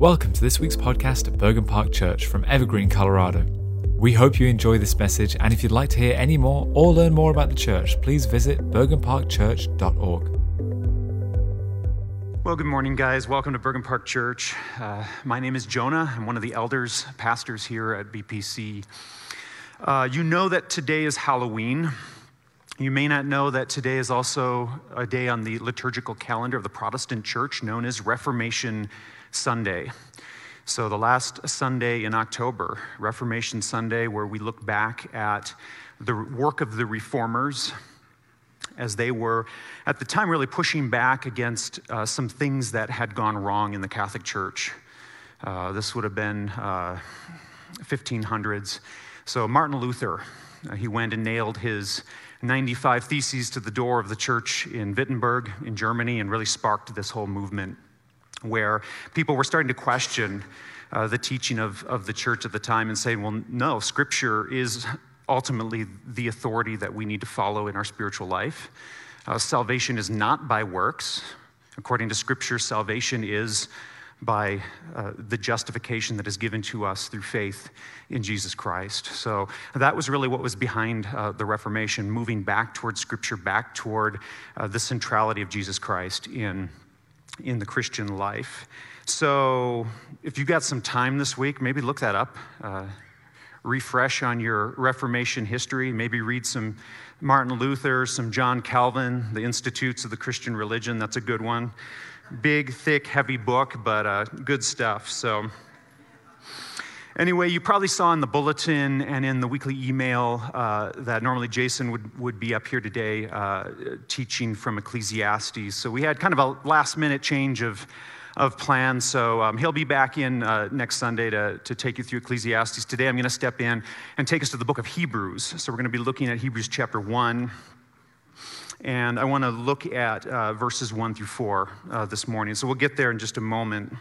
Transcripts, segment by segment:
Welcome to this week's podcast at Bergen Park Church from Evergreen, Colorado. We hope you enjoy this message, and if you'd like to hear any more or learn more about the church, please visit bergenparkchurch.org. Well, good morning, guys. Welcome to Bergen Park Church. Uh, my name is Jonah. I'm one of the elders, pastors here at BPC. Uh, you know that today is Halloween. You may not know that today is also a day on the liturgical calendar of the Protestant Church known as Reformation Sunday. So, the last Sunday in October, Reformation Sunday, where we look back at the work of the reformers as they were, at the time, really pushing back against uh, some things that had gone wrong in the Catholic Church. Uh, this would have been uh, 1500s. So, Martin Luther, uh, he went and nailed his 95 theses to the door of the church in Wittenberg in Germany and really sparked this whole movement where people were starting to question uh, the teaching of, of the church at the time and saying, well, no, scripture is ultimately the authority that we need to follow in our spiritual life. Uh, salvation is not by works. According to scripture, salvation is by uh, the justification that is given to us through faith in Jesus Christ. So that was really what was behind uh, the Reformation, moving back toward Scripture, back toward uh, the centrality of Jesus Christ in in the Christian life. So, if you've got some time this week, maybe look that up. Uh, refresh on your Reformation history. Maybe read some Martin Luther, some John Calvin, the Institutes of the Christian Religion. That's a good one. Big, thick, heavy book, but uh, good stuff. So, Anyway, you probably saw in the bulletin and in the weekly email uh, that normally Jason would, would be up here today uh, teaching from Ecclesiastes. So we had kind of a last minute change of, of plans. So um, he'll be back in uh, next Sunday to, to take you through Ecclesiastes. Today I'm going to step in and take us to the book of Hebrews. So we're going to be looking at Hebrews chapter 1. And I want to look at uh, verses 1 through 4 uh, this morning. So we'll get there in just a moment.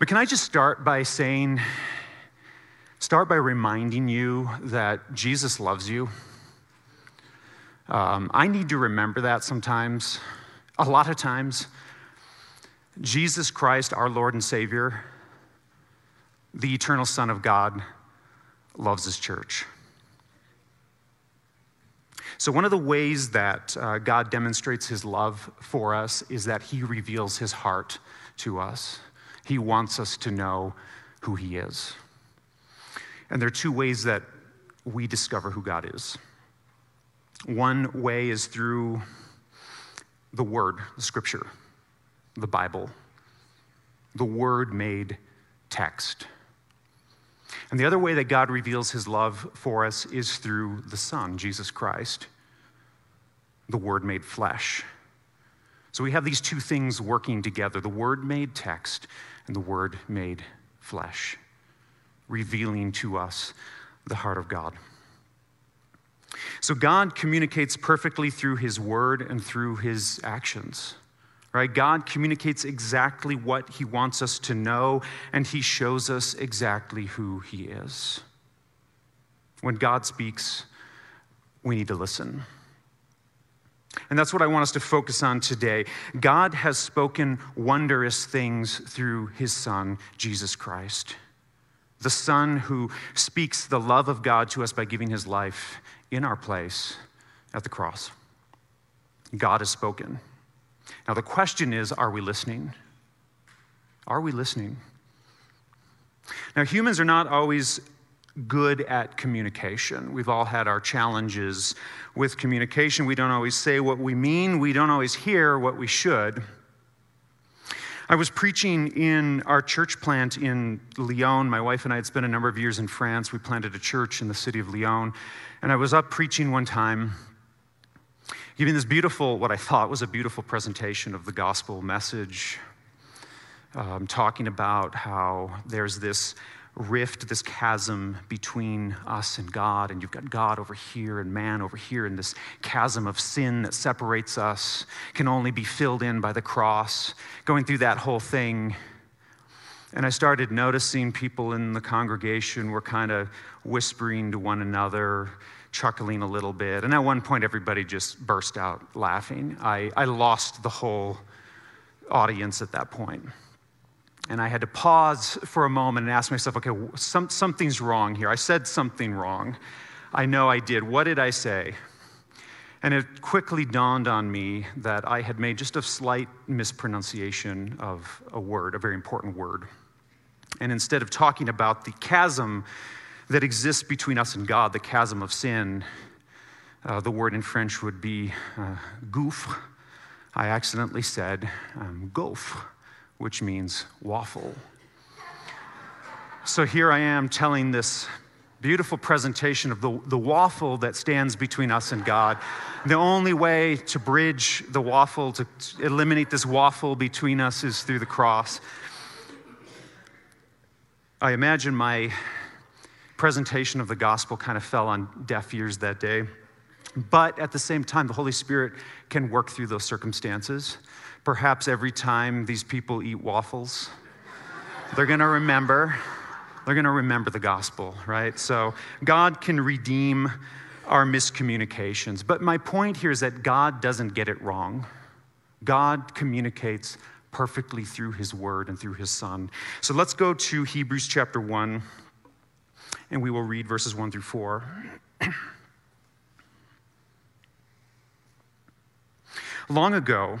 But can I just start by saying, start by reminding you that Jesus loves you? Um, I need to remember that sometimes, a lot of times. Jesus Christ, our Lord and Savior, the eternal Son of God, loves his church. So, one of the ways that uh, God demonstrates his love for us is that he reveals his heart to us. He wants us to know who He is. And there are two ways that we discover who God is. One way is through the Word, the Scripture, the Bible, the Word made text. And the other way that God reveals His love for us is through the Son, Jesus Christ, the Word made flesh. So we have these two things working together the Word made text and the Word made flesh, revealing to us the heart of God. So God communicates perfectly through His Word and through His actions. Right? God communicates exactly what He wants us to know, and He shows us exactly who He is. When God speaks, we need to listen. And that's what I want us to focus on today. God has spoken wondrous things through his Son, Jesus Christ. The Son who speaks the love of God to us by giving his life in our place at the cross. God has spoken. Now, the question is are we listening? Are we listening? Now, humans are not always good at communication. We've all had our challenges with communication. We don't always say what we mean, we don't always hear what we should. I was preaching in our church plant in Lyon. My wife and I had spent a number of years in France. We planted a church in the city of Lyon. And I was up preaching one time, giving this beautiful, what I thought was a beautiful presentation of the gospel message, um, talking about how there's this rift, this chasm between us and God, and you've got God over here and man over here, and this chasm of sin that separates us can only be filled in by the cross. Going through that whole thing, and I started noticing people in the congregation were kind of whispering to one another, chuckling a little bit. And at one point, everybody just burst out laughing. I, I lost the whole audience at that point. And I had to pause for a moment and ask myself, okay, some, something's wrong here. I said something wrong. I know I did. What did I say? And it quickly dawned on me that I had made just a slight mispronunciation of a word, a very important word. And instead of talking about the chasm that exists between us and God, the chasm of sin, uh, the word in French would be uh, gouffre. I accidentally said um, gaufre, which means waffle. So here I am telling this beautiful presentation of the, the waffle that stands between us and God. The only way to bridge the waffle, to eliminate this waffle between us, is through the cross. I imagine my presentation of the gospel kind of fell on deaf ears that day. But at the same time, the Holy Spirit can work through those circumstances. Perhaps every time these people eat waffles, they're going to remember. They're going to remember the gospel, right? So God can redeem our miscommunications. But my point here is that God doesn't get it wrong. God communicates perfectly through his word and through his son. So let's go to Hebrews chapter 1, and we will read verses 1 through 4. Long ago,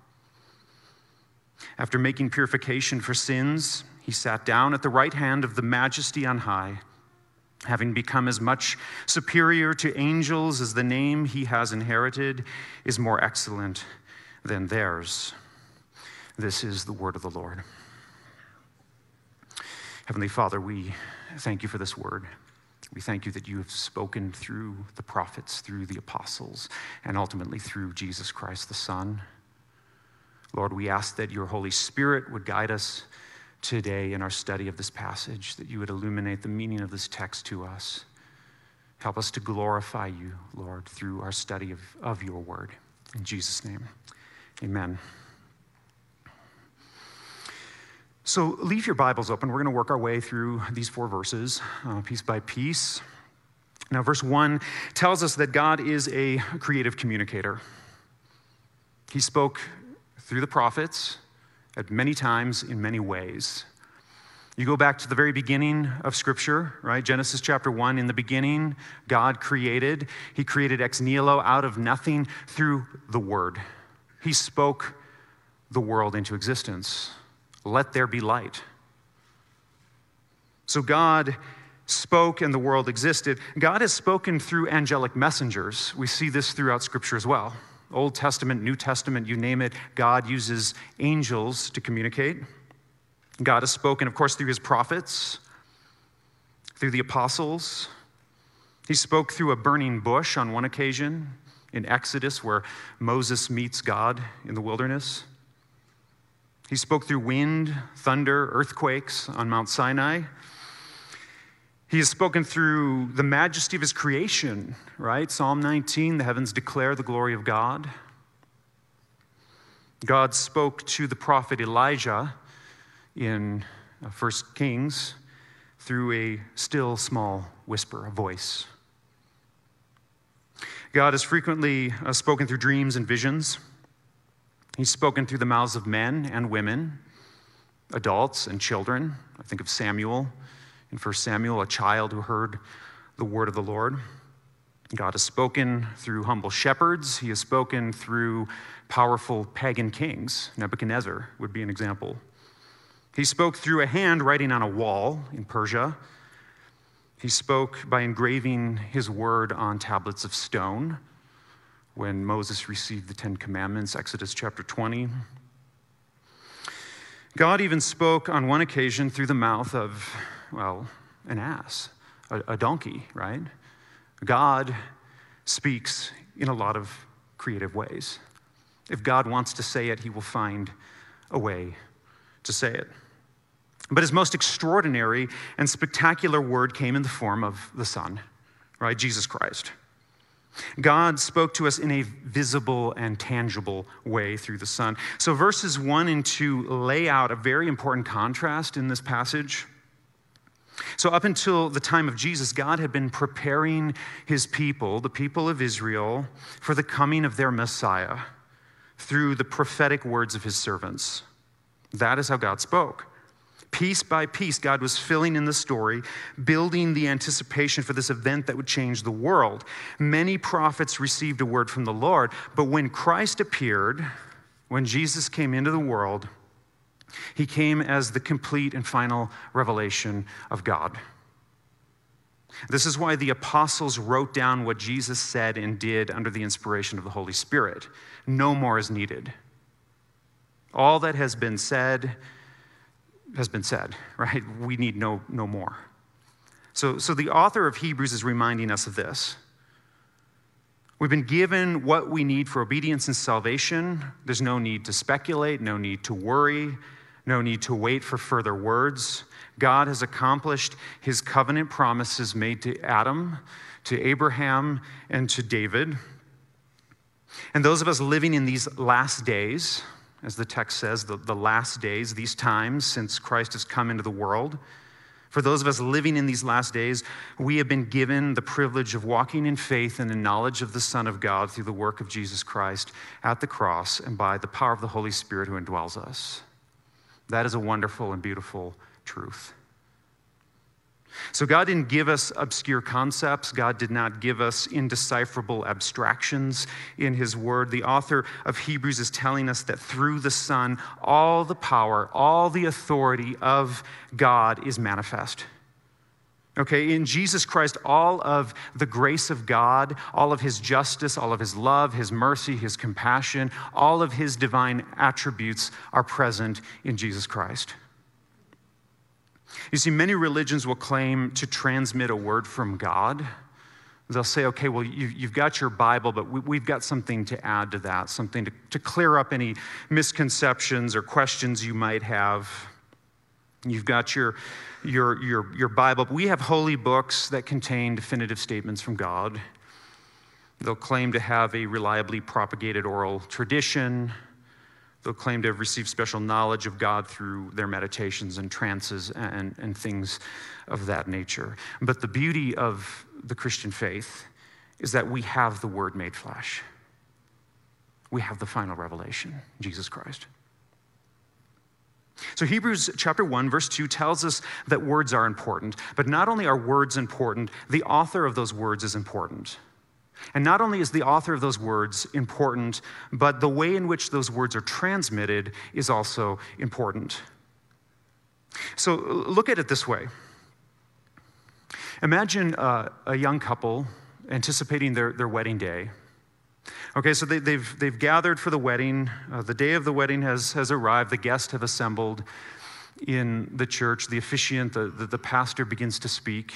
After making purification for sins, he sat down at the right hand of the majesty on high, having become as much superior to angels as the name he has inherited is more excellent than theirs. This is the word of the Lord. Heavenly Father, we thank you for this word. We thank you that you have spoken through the prophets, through the apostles, and ultimately through Jesus Christ the Son. Lord, we ask that your Holy Spirit would guide us today in our study of this passage, that you would illuminate the meaning of this text to us. Help us to glorify you, Lord, through our study of, of your word. In Jesus' name. Amen. So leave your Bibles open. We're going to work our way through these four verses, uh, piece by piece. Now, verse one tells us that God is a creative communicator. He spoke through the prophets at many times in many ways. You go back to the very beginning of Scripture, right? Genesis chapter 1. In the beginning, God created. He created ex nihilo out of nothing through the Word. He spoke the world into existence. Let there be light. So God spoke and the world existed. God has spoken through angelic messengers. We see this throughout Scripture as well. Old Testament, New Testament, you name it, God uses angels to communicate. God has spoken, of course, through his prophets, through the apostles. He spoke through a burning bush on one occasion in Exodus, where Moses meets God in the wilderness. He spoke through wind, thunder, earthquakes on Mount Sinai. He has spoken through the majesty of his creation, right? Psalm 19, the heavens declare the glory of God. God spoke to the prophet Elijah in 1 uh, Kings through a still small whisper, a voice. God has frequently uh, spoken through dreams and visions. He's spoken through the mouths of men and women, adults and children. I think of Samuel in 1 Samuel, a child who heard the word of the Lord. God has spoken through humble shepherds. He has spoken through powerful pagan kings. Nebuchadnezzar would be an example. He spoke through a hand writing on a wall in Persia. He spoke by engraving his word on tablets of stone when Moses received the Ten Commandments, Exodus chapter 20. God even spoke on one occasion through the mouth of, well, an ass, a, a donkey, right? God speaks in a lot of creative ways. If God wants to say it, he will find a way to say it. But his most extraordinary and spectacular word came in the form of the Son, right? Jesus Christ. God spoke to us in a visible and tangible way through the Son. So, verses 1 and 2 lay out a very important contrast in this passage. So, up until the time of Jesus, God had been preparing his people, the people of Israel, for the coming of their Messiah through the prophetic words of his servants. That is how God spoke. Piece by piece, God was filling in the story, building the anticipation for this event that would change the world. Many prophets received a word from the Lord, but when Christ appeared, when Jesus came into the world, he came as the complete and final revelation of God. This is why the apostles wrote down what Jesus said and did under the inspiration of the Holy Spirit. No more is needed. All that has been said has been said, right? We need no, no more. So, so the author of Hebrews is reminding us of this. We've been given what we need for obedience and salvation. There's no need to speculate, no need to worry, no need to wait for further words. God has accomplished his covenant promises made to Adam, to Abraham, and to David. And those of us living in these last days, as the text says, the, the last days, these times since Christ has come into the world. For those of us living in these last days, we have been given the privilege of walking in faith and in knowledge of the Son of God through the work of Jesus Christ at the cross and by the power of the Holy Spirit who indwells us. That is a wonderful and beautiful truth. So, God didn't give us obscure concepts. God did not give us indecipherable abstractions in His Word. The author of Hebrews is telling us that through the Son, all the power, all the authority of God is manifest. Okay, in Jesus Christ, all of the grace of God, all of His justice, all of His love, His mercy, His compassion, all of His divine attributes are present in Jesus Christ. You see, many religions will claim to transmit a word from God. They'll say, okay, well, you've got your Bible, but we've got something to add to that, something to, to clear up any misconceptions or questions you might have. You've got your, your, your, your Bible. We have holy books that contain definitive statements from God. They'll claim to have a reliably propagated oral tradition. They'll claim to have received special knowledge of God through their meditations and trances and, and things of that nature. But the beauty of the Christian faith is that we have the Word made flesh. We have the final revelation, Jesus Christ. So, Hebrews chapter 1, verse 2 tells us that words are important, but not only are words important, the author of those words is important. And not only is the author of those words important, but the way in which those words are transmitted is also important. So look at it this way Imagine uh, a young couple anticipating their, their wedding day. Okay, so they, have they've, they've gathered for the wedding. Uh, the day of the wedding has, has arrived. The guests have assembled in the church. The officiant, the, the, the pastor, begins to speak.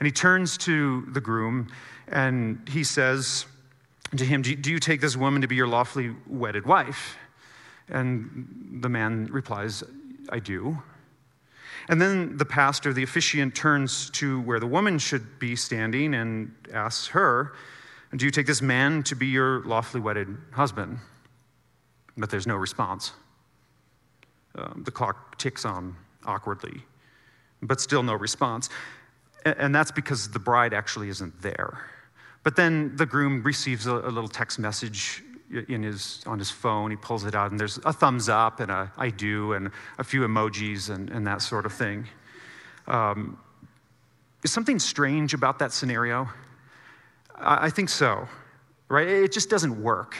And he turns to the groom and he says to him, Do you take this woman to be your lawfully wedded wife? And the man replies, I do. And then the pastor, the officiant, turns to where the woman should be standing and asks her, Do you take this man to be your lawfully wedded husband? But there's no response. Um, the clock ticks on awkwardly, but still no response. And that's because the bride actually isn't there. But then the groom receives a, a little text message in his, on his phone. He pulls it out, and there's a thumbs up and a I do and a few emojis and, and that sort of thing. Um, is something strange about that scenario? I, think so, right? It just doesn't work.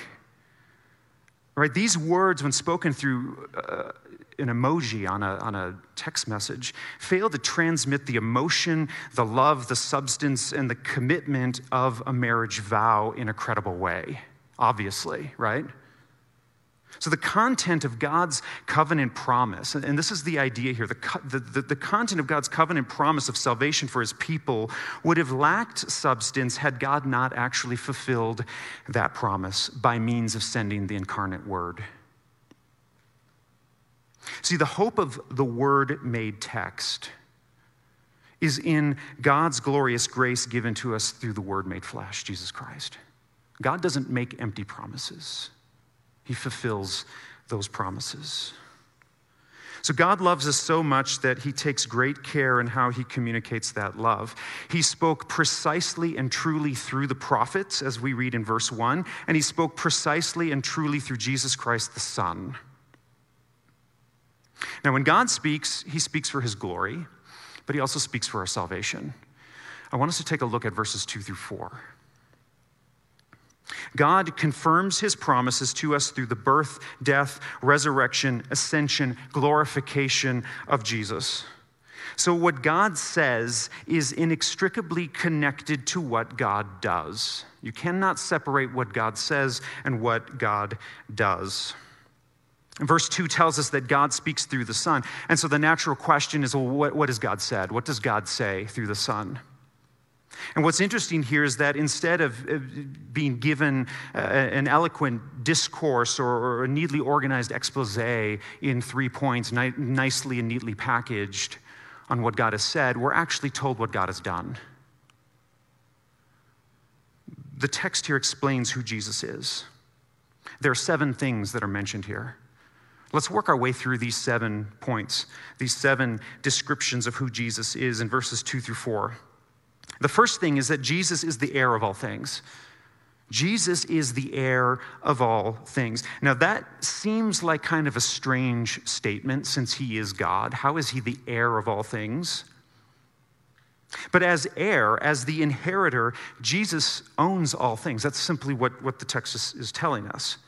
Right? These words, when spoken through uh, an emoji on a, on a text message fail to transmit the emotion, the love, the substance, and the commitment of a marriage vow in a credible way, obviously, right? So, the content of God's covenant promise, and this is the idea here the, the, the, content of God's covenant promise of salvation for his people would have lacked substance had God not actually fulfilled that promise by means of sending the incarnate word. See, the hope of the Word made text is in God's glorious grace given to us through the Word made flesh, Jesus Christ. God doesn't make empty promises, He fulfills those promises. So, God loves us so much that He takes great care in how He communicates that love. He spoke precisely and truly through the prophets, as we read in verse 1, and He spoke precisely and truly through Jesus Christ the Son. Now, when God speaks, He speaks for His glory, but He also speaks for our salvation. I want us to take a look at verses 2 through 4. God confirms his promises to us through the birth, death, resurrection, ascension, glorification of Jesus. So, what God says is inextricably connected to what God does. You cannot separate what God says and what God does. Verse 2 tells us that God speaks through the Son. And so the natural question is well, what, what has God said? What does God say through the Son? And what's interesting here is that instead of being given uh, an eloquent discourse or a neatly organized expose in three points, nicely and neatly packaged on what God has said, we're actually told what God has done. The text here explains who Jesus is. There are seven things that are mentioned here. Let's work our way through these seven points, these seven descriptions of who Jesus is in verses two through four. The first thing is that Jesus is the heir of all things. Jesus is the heir of all things. Now, that seems like kind of a strange statement since he is God. How is he the heir of all things? But as heir, as the inheritor, Jesus owns all things. That's simply what, what the text is, is telling us.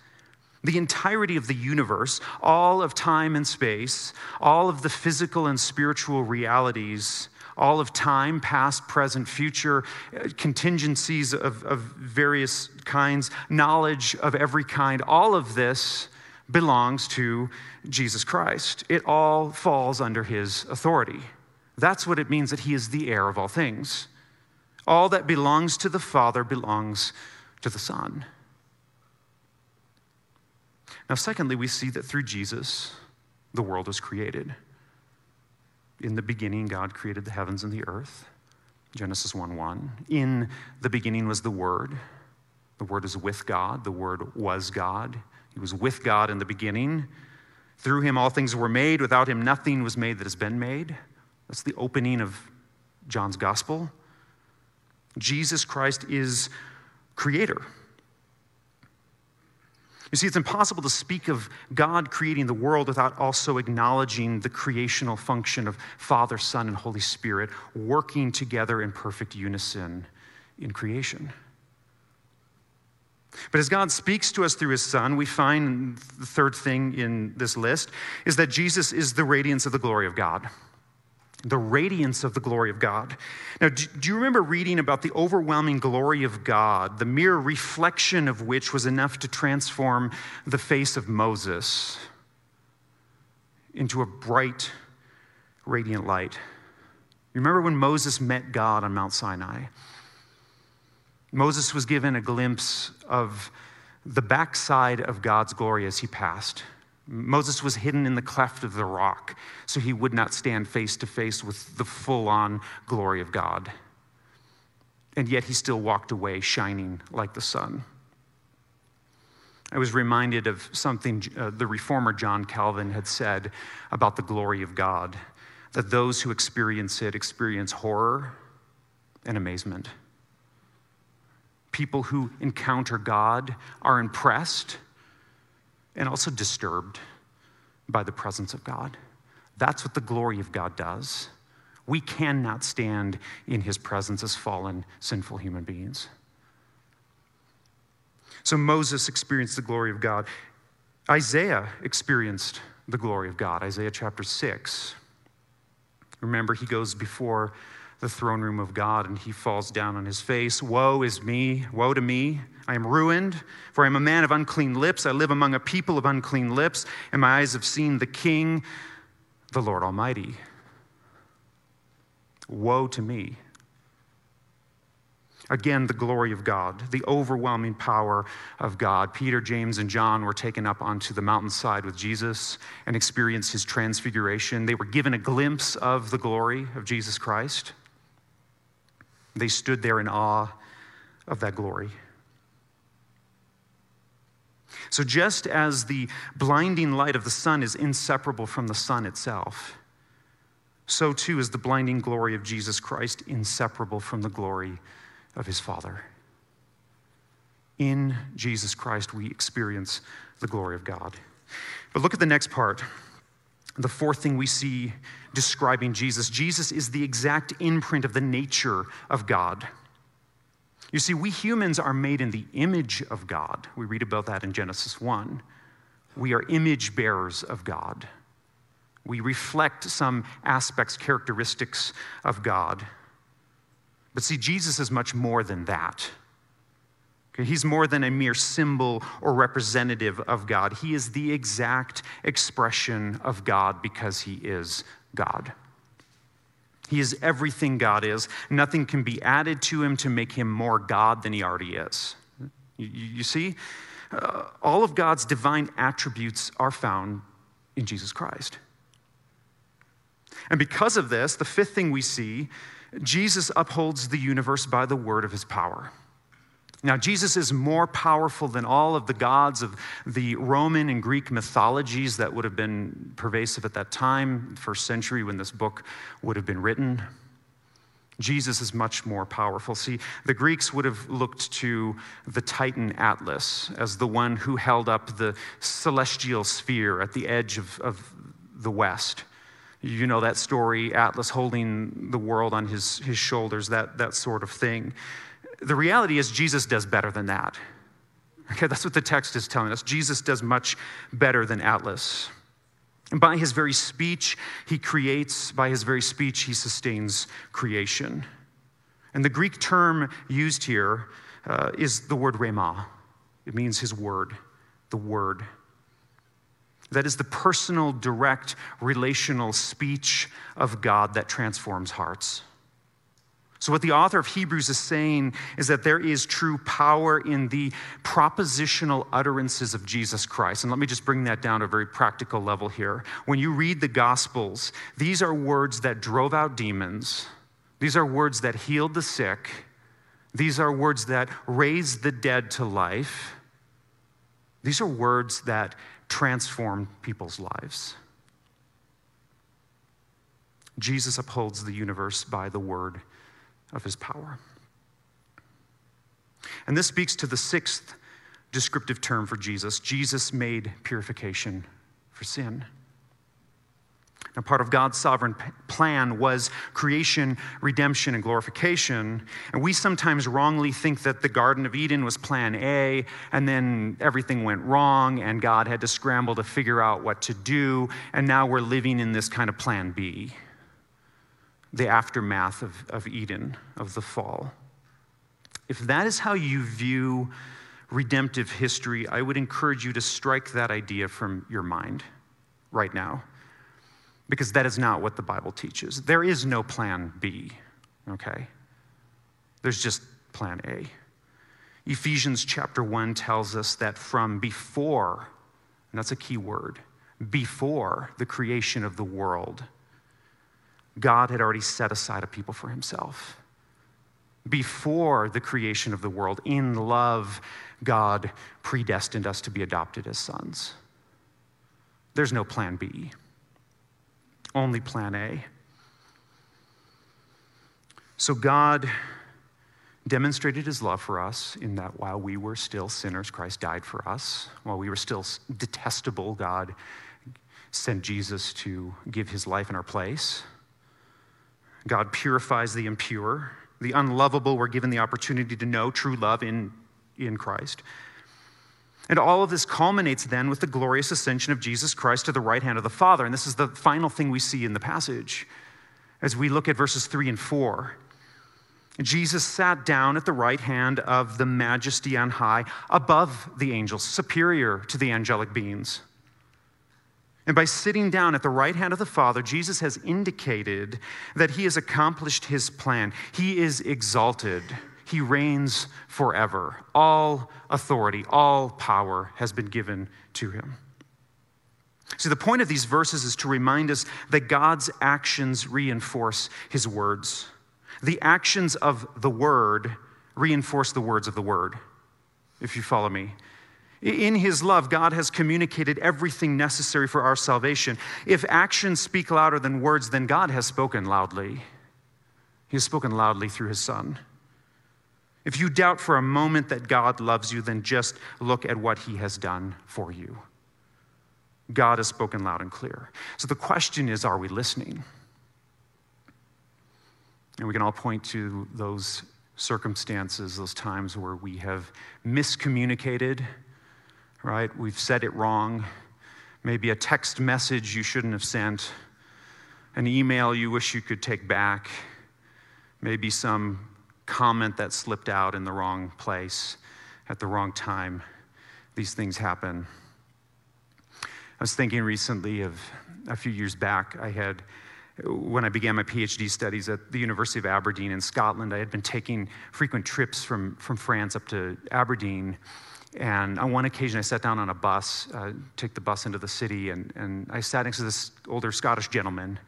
The entirety of the universe, all of time and space, all of the physical and spiritual realities all of time, past, present, future, uh, contingencies of, of various kinds, knowledge of every kind, all of this belongs to Jesus Christ. It all falls under his authority. That's what it means that he is the heir of all things. All that belongs to the Father belongs to the Son. Now, secondly, we see that through Jesus, the world was created. In the beginning, God created the heavens and the earth. Genesis 1 1. In the beginning was the Word. The Word is with God. The Word was God. He was with God in the beginning. Through him, all things were made. Without him, nothing was made that has been made. That's the opening of John's gospel. Jesus Christ is creator. You see, it's impossible to speak of God creating the world without also acknowledging the creational function of Father, Son, and Holy Spirit working together in perfect unison in creation. But as God speaks to us through his Son, we find the third thing in this list is that Jesus is the radiance of the glory of God the radiance of the glory of God. Now, do, you remember reading about the overwhelming glory of God, the mere reflection of which was enough to transform the face of Moses into a bright, radiant light? You remember when Moses met God on Mount Sinai? Moses was given a glimpse of the backside of God's glory as he passed. Moses was hidden in the cleft of the rock so he would not stand face to face with the full on glory of God. And yet he still walked away shining like the sun. I was reminded of something uh, the reformer John Calvin had said about the glory of God that those who experience it experience horror and amazement. People who encounter God are impressed and also disturbed by the presence of God. That's what the glory of God does. We cannot stand in his presence as fallen, sinful human beings. So Moses experienced the glory of God. Isaiah experienced the glory of God. Isaiah chapter 6. Remember, he goes before the throne room of God and he falls down on his face. Woe is me, woe to me. I am ruined, for I am a man of unclean lips. I live among a people of unclean lips, and my eyes have seen the King, the Lord Almighty. Woe to me. Again, the glory of God, the overwhelming power of God. Peter, James, and John were taken up onto the mountainside with Jesus and experienced his transfiguration. They were given a glimpse of the glory of Jesus Christ. They stood there in awe of that glory. So, just as the blinding light of the sun is inseparable from the sun itself, so too is the blinding glory of Jesus Christ inseparable from the glory of his Father. In Jesus Christ, we experience the glory of God. But look at the next part. The fourth thing we see describing Jesus Jesus is the exact imprint of the nature of God. You see, we humans are made in the image of God. We read about that in Genesis 1. We are image bearers of God. We reflect some aspects, characteristics of God. But see, Jesus is much more than that. He's more than a mere symbol or representative of God. He is the exact expression of God because he is God. He is everything God is. Nothing can be added to him to make him more God than he already is. You, you see, uh, all of God's divine attributes are found in Jesus Christ. And because of this, the fifth thing we see, Jesus upholds the universe by the word of his power. Now, Jesus is more powerful than all of the gods of the Roman and Greek mythologies that would have been pervasive at that time, first century when this book would have been written. Jesus is much more powerful. See, the Greeks would have looked to the Titan Atlas as the one who held up the celestial sphere at the edge of, of the West. You know that story, Atlas holding the world on his, his shoulders, that, that sort of thing. The reality is, Jesus does better than that. Okay, that's what the text is telling us. Jesus does much better than Atlas. And by his very speech, he creates, by his very speech, he sustains creation. And the Greek term used here uh, is the word rhema. It means his word, the word. That is the personal, direct, relational speech of God that transforms hearts. So, what the author of Hebrews is saying is that there is true power in the propositional utterances of Jesus Christ. And let me just bring that down to a very practical level here. When you read the Gospels, these are words that drove out demons, these are words that healed the sick, these are words that raised the dead to life. These are words that transform people's lives. Jesus upholds the universe by the word of his power. And this speaks to the sixth descriptive term for Jesus Jesus made purification for sin. Now, part of God's sovereign plan was creation, redemption, and glorification. And we sometimes wrongly think that the Garden of Eden was plan A, and then everything went wrong, and God had to scramble to figure out what to do. And now we're living in this kind of plan B the aftermath of, of Eden, of the fall. If that is how you view redemptive history, I would encourage you to strike that idea from your mind right now, because that is not what the Bible teaches. There is no plan B, okay? There's just plan A. Ephesians chapter 1 tells us that from before, and that's a key word, before the creation of the world, God had already set aside a people for himself. Before the creation of the world, in love, God predestined us to be adopted as sons. There's no plan B, only plan A. So God demonstrated his love for us in that while we were still sinners, Christ died for us. While we were still detestable, God sent Jesus to give his life in our place. God purifies the impure. The unlovable were given the opportunity to know true love in, in Christ. And all of this culminates then with the glorious ascension of Jesus Christ to the right hand of the Father. And this is the final thing we see in the passage as we look at verses 3 and 4. Jesus sat down at the right hand of the majesty on high, above the angels, superior to the angelic beings. And by sitting down at the right hand of the Father, Jesus has indicated that he has accomplished his plan. He is exalted, He reigns forever. All authority, all power has been given to him. See, the point of these verses is to remind us that God's actions reinforce his words. The actions of the word reinforce the words of the word, if you follow me. In his love, God has communicated everything necessary for our salvation. If actions speak louder than words, then God has spoken loudly. He has spoken loudly through his son. If you doubt for a moment that God loves you, then just look at what he has done for you. God has spoken loud and clear. So the question is are we listening? And we can all point to those circumstances, those times where we have miscommunicated right? We've said it wrong. Maybe a text message you shouldn't have sent, an email you wish you could take back, maybe some comment that slipped out in the wrong place at the wrong time. These things happen. I was thinking recently of a few years back, I had, when I began my PhD studies at the University of Aberdeen in Scotland, I had been taking frequent trips from, from France up to Aberdeen. And on one occasion, I sat down on a bus, uh, took the bus into the city, and, and I sat next to this older Scottish gentleman,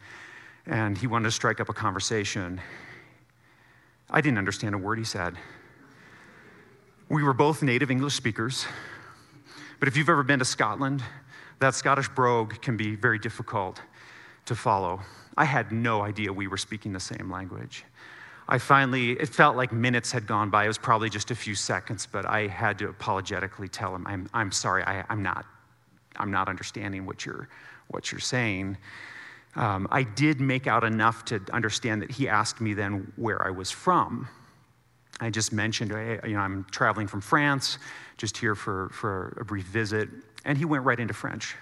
and he wanted to strike up a conversation. I didn't understand a word he said. We were both native English speakers, but if you've ever been to Scotland, that Scottish brogue can be very difficult to follow. I had no idea we were speaking the same language. I finally, it felt like minutes had gone by. It was probably just a few seconds, but I had to apologetically tell him, I'm, I'm sorry, I, am not, I'm not understanding what you're, what you're saying. Um, I did make out enough to understand that he asked me then where I was from. I just mentioned, hey, you know, I'm traveling from France, just here for, for a brief visit, and he went right into French.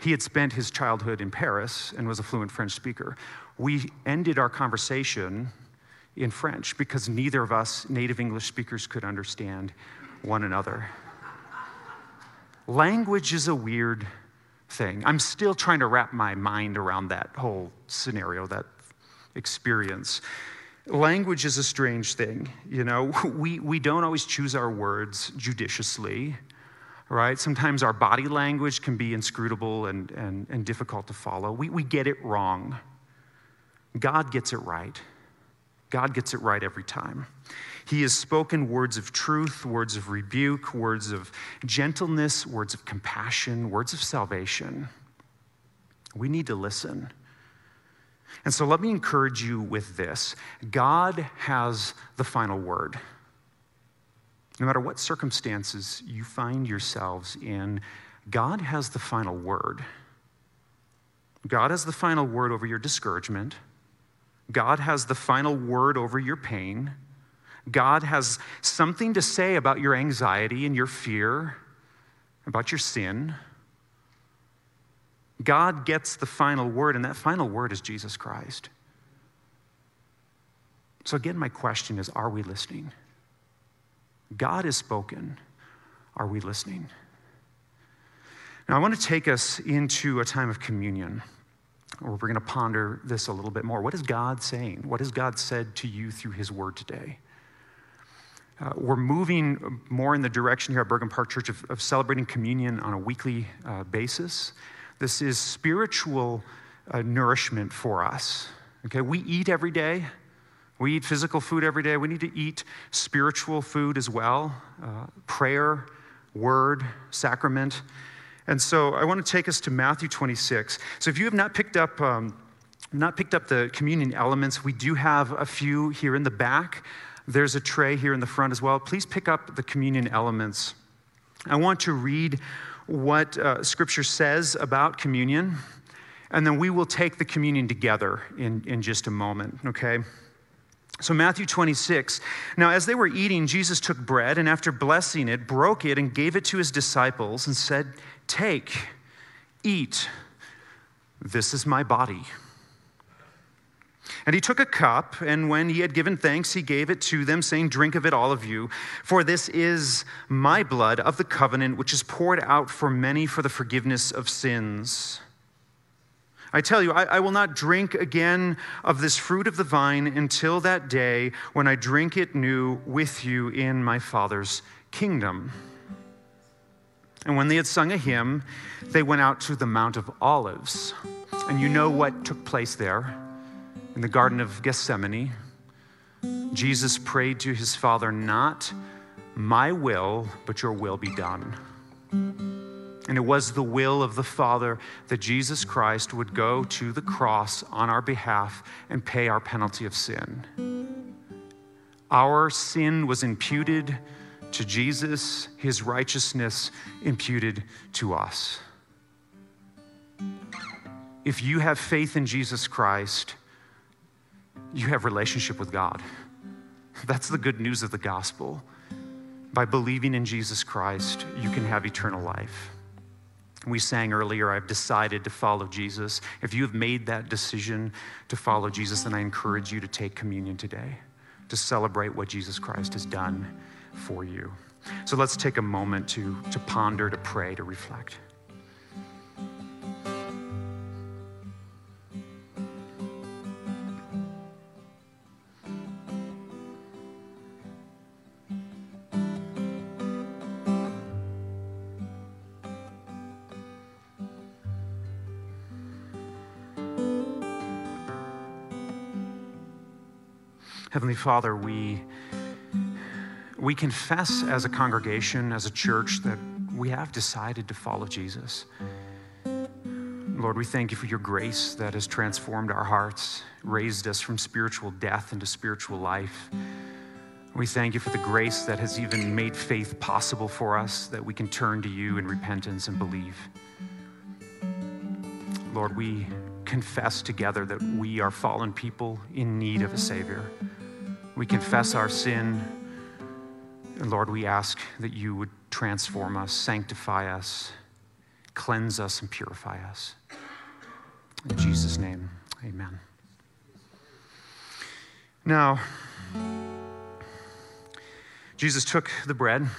He had spent his childhood in Paris and was a fluent French speaker. We ended our conversation in French because neither of us native English speakers could understand one another. Language is a weird thing. I'm still trying to wrap my mind around that whole scenario, that experience. Language is a strange thing. You know, we, we don't always choose our words judiciously, right? Sometimes our body language can be inscrutable and, and, and difficult to follow. We, we get it wrong. God gets it right. God gets it right every time. He has spoken words of truth, words of rebuke, words of gentleness, words of compassion, words of salvation. We need to listen. And so let me encourage you with this God has the final word. No matter what circumstances you find yourselves in, God has the final word. God has the final word over your discouragement. God has the final word over your pain. God has something to say about your anxiety and your fear, about your sin. God gets the final word, and that final word is Jesus Christ. So, again, my question is are we listening? God has spoken. Are we listening? Now, I want to take us into a time of communion or we're going to ponder this a little bit more. What is God saying? What has God said to you through His Word today? Uh, we're moving more in the direction here at Bergen Park Church of, of celebrating communion on a weekly uh, basis. This is spiritual uh, nourishment for us. Okay, we eat every day. We eat physical food every day. We need to eat spiritual food as well uh, prayer, word, sacrament. And so I want to take us to Matthew 26. So if you have not picked up, um, not picked up the communion elements, we do have a few here in the back. There's a tray here in the front as well. Please pick up the communion elements. I want to read what uh, Scripture says about communion, and then we will take the communion together in, in just a moment, okay? So, Matthew 26. Now, as they were eating, Jesus took bread and after blessing it, broke it and gave it to his disciples and said, Take, eat, this is my body. And he took a cup, and when he had given thanks, he gave it to them, saying, Drink of it, all of you, for this is my blood of the covenant, which is poured out for many for the forgiveness of sins. I tell you, I, I, will not drink again of this fruit of the vine until that day when I drink it new with you in my Father's kingdom. And when they had sung a hymn, they went out to the Mount of Olives. And you know what took place there in the Garden of Gethsemane. Jesus prayed to his Father, Not my will, but your will be done. And it was the will of the Father that Jesus Christ would go to the cross on our behalf and pay our penalty of sin. Our sin was imputed to Jesus, his righteousness imputed to us. If you have faith in Jesus Christ, you have relationship with God. That's the good news of the gospel. By believing in Jesus Christ, you can have eternal life. We sang earlier, I've decided to follow Jesus. If you have made that decision to follow Jesus, then I encourage you to take communion today to celebrate what Jesus Christ has done for you. So let's take a moment to, to ponder, to pray, to reflect. Heavenly Father, we, we confess as a congregation, as a church, that we have decided to follow Jesus. Lord, we thank you for your grace that has transformed our hearts, raised us from spiritual death into spiritual life. We thank you for the grace that has even made faith possible for us, that we can turn to you in repentance and believe. Lord, we confess together that we are fallen people in need of a Savior. We confess our sin. And Lord, we ask that you would transform us, sanctify us, cleanse us, and purify us. In Jesus' name, amen. Now, Jesus took the bread and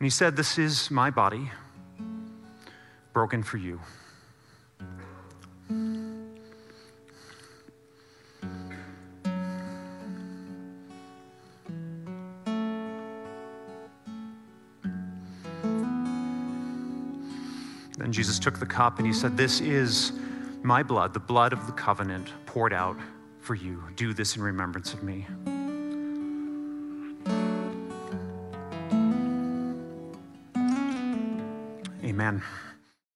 he said, This is my body broken for you. Jesus took the cup and he said, This is my blood, the blood of the covenant poured out for you. Do this in remembrance of me. Amen.